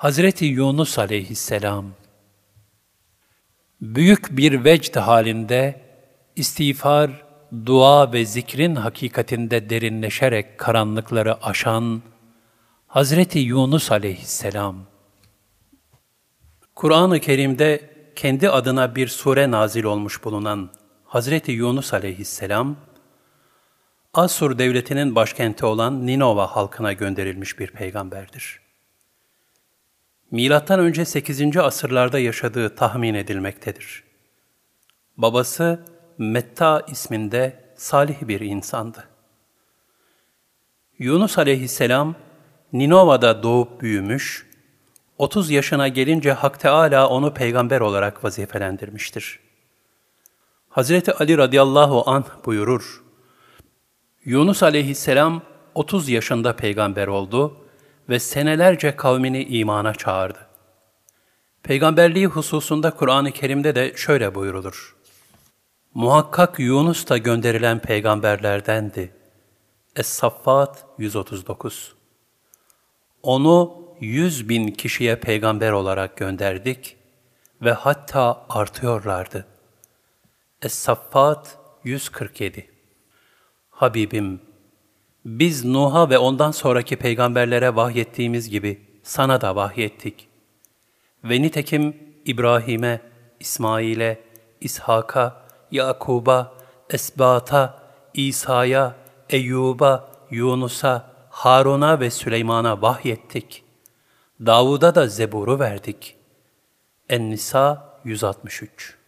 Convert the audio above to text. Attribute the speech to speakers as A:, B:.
A: Hazreti Yunus aleyhisselam büyük bir vecd halinde istiğfar, dua ve zikrin hakikatinde derinleşerek karanlıkları aşan Hazreti Yunus aleyhisselam. Kur'an-ı Kerim'de kendi adına bir sure nazil olmuş bulunan Hazreti Yunus aleyhisselam, Asur devletinin başkenti olan Ninova halkına gönderilmiş bir peygamberdir. Önce 8. asırlarda yaşadığı tahmin edilmektedir. Babası Metta isminde salih bir insandı. Yunus aleyhisselam Ninova'da doğup büyümüş, 30 yaşına gelince Hak Teala onu peygamber olarak vazifelendirmiştir. Hazreti Ali radıyallahu anh buyurur, Yunus aleyhisselam 30 yaşında peygamber oldu ve senelerce kavmini imana çağırdı. Peygamberliği hususunda Kur'an-ı Kerim'de de şöyle buyurulur. Muhakkak Yunus da gönderilen peygamberlerdendi. Es-Saffat 139 Onu yüz bin kişiye peygamber olarak gönderdik ve hatta artıyorlardı. Es-Saffat 147 Habibim, biz Nuh'a ve ondan sonraki peygamberlere vahyettiğimiz gibi sana da vahyettik. Ve nitekim İbrahim'e, İsmail'e, İshak'a, Yakub'a, Esbat'a, İsa'ya, Eyyub'a, Yunus'a, Harun'a ve Süleyman'a vahyettik. Davud'a da Zebur'u verdik. En-Nisa 163